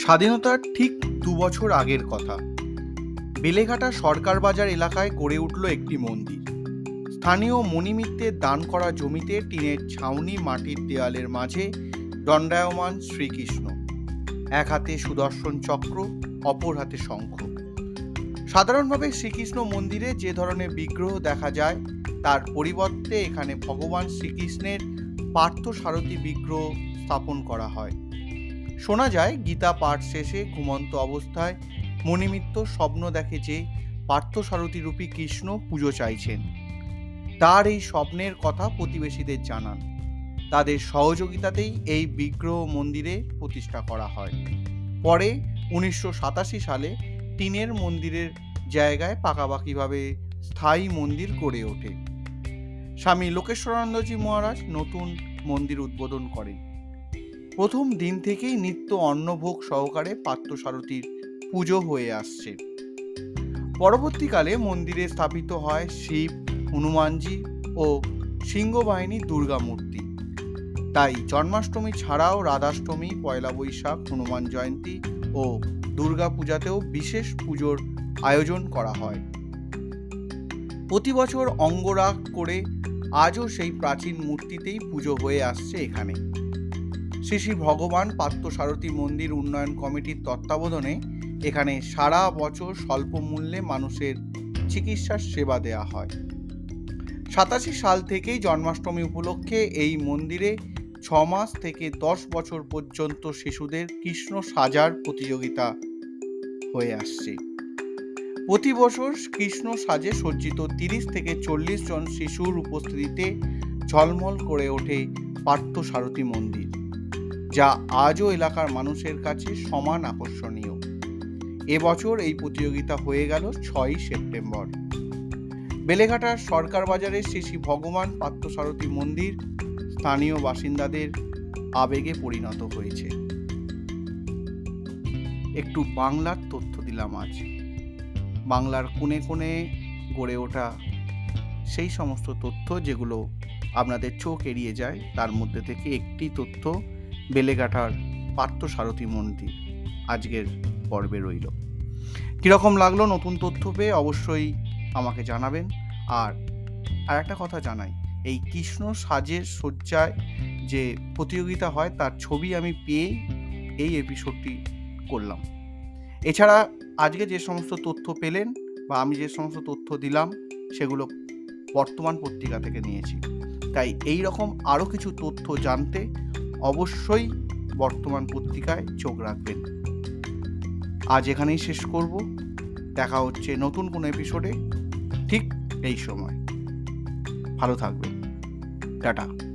স্বাধীনতার ঠিক দু বছর আগের কথা। বেলেঘাটা সরকার বাজার এলাকায় গড়ে উঠল একটি মন্দির। স্থানীয় মণিমিত্রের দান করা জমিতে টিনের ছাউনি মাটির দেয়ালের মাঝে দণ্ডায়মান শ্রীকৃষ্ণ। এক হাতে সুদর্শন চক্র, অপর হাতে শঙ্খ। সাধারণভাবে শ্রীকৃষ্ণ মন্দিরে যে ধরনের বিগ্রহ দেখা যায়, তার পরিবর্তে এখানে ভগবান শ্রীকৃষ্ণের পার্থ সারথী বিগ্রহ স্থাপন করা হয়। শোনা যায়, গীতা পাঠ শেষে ঘুমন্ত অবস্থায় মণিমিত্র স্বপ্ন দেখে যে পার্থসারথী রূপী কৃষ্ণ পুজো চাইছেন। তার এই স্বপ্নের কথা প্রতিবেশীদের জানান। তাদের সহযোগিতাতেই এই বিগ্রহ মন্দিরে প্রতিষ্ঠা করা হয়। পরে উনিশশো সাতাশি সালে টিনের মন্দিরের জায়গায় পাকাপাকিভাবে স্থায়ী মন্দির গড়ে ওঠে। স্বামী লোকেশ্বরানন্দজি মহারাজ নতুন মন্দির উদ্বোধন করেন। প্রথম দিন থেকেই নিত্য অন্নভোগ সহকারে পাত্রসারথীর পুজো হয়ে আসছে। পরবর্তীকালে মন্দিরে স্থাপিত হয় শিব, হনুমানজি ও সিংহবাহিনী দুর্গা মূর্তি। তাই জন্মাষ্টমী ছাড়াও রাধাষ্টমী, পয়লা বৈশাখ, হনুমান জয়ন্তী ও দুর্গা পূজাতেও বিশেষ পুজোর আয়োজন করা হয়। প্রতি বছর অঙ্গরাগ করে আজও সেই প্রাচীন মূর্তিতেই পুজো হয়ে আসছে এখানে। শ্রী শ্রী ভগবান পার্থসারথী মন্দির উন্নয়ন কমিটির তত্ত্বাবধানে এখানে সারা বছর স্বল্প মূল্যে মানুষের চিকিৎসার সেবা দেওয়া হয়। সাতাশি সাল থেকেই জন্মাষ্টমী উপলক্ষে এই মন্দিরে ছ মাস থেকে দশ বছর পর্যন্ত শিশুদের কৃষ্ণ সাজার প্রতিযোগিতা হয়ে আসছে। প্রতি বছর কৃষ্ণ সাজে সজ্জিত তিরিশ থেকে চল্লিশ জন শিশুর উপস্থিতিতে ঝলমল করে ওঠে পার্থসারথী মন্দির। যা আজও এলাকার মানুষের কাছে সমান আকর্ষণীয়। এবছর এই প্রতিযোগিতা হয়ে গেল ছয়ই সেপ্টেম্বর। বেলেঘাটার সরকার বাজারের শ্রী শ্রী ভগবান পার্থসারথী মন্দির স্থানীয় বাসিন্দাদের আবেগে পরিণত হয়েছে। একটু বাংলার তথ্য দিলাম আজ। বাংলার কোণে কোণে গড়ে ওঠা সেই সমস্ত তথ্য যেগুলো আপনাদের চোখ এড়িয়ে যায়, তার মধ্যে থেকে একটি তথ্য বেলেঘাটার পার্থসারথী মন্দির আজকের পর্বে রইল। কীরকম লাগল নতুন তথ্য পেয়ে অবশ্যই আমাকে জানাবেন। আর আর একটা কথা জানাই, এই কৃষ্ণ সাজের সজ্জায় যে প্রতিযোগিতা হয়, তার ছবি আমি পেয়ে এই এপিসোডটি করলাম। এছাড়া আজকে যে সমস্ত তথ্য পেলেন বা আমি যে সমস্ত তথ্য দিলাম, সেগুলো বর্তমান পত্রিকা থেকে নিয়েছি। তাই এই রকম আরও কিছু তথ্য জানতে অবশ্যই বর্তমান পত্রিকায় চোখ রাখবেন। আজ এখানেই শেষ করব। দেখা হচ্ছে নতুন কোনো এপিসোডে ঠিক এই সময়। ভালো থাকবেন। টাটা।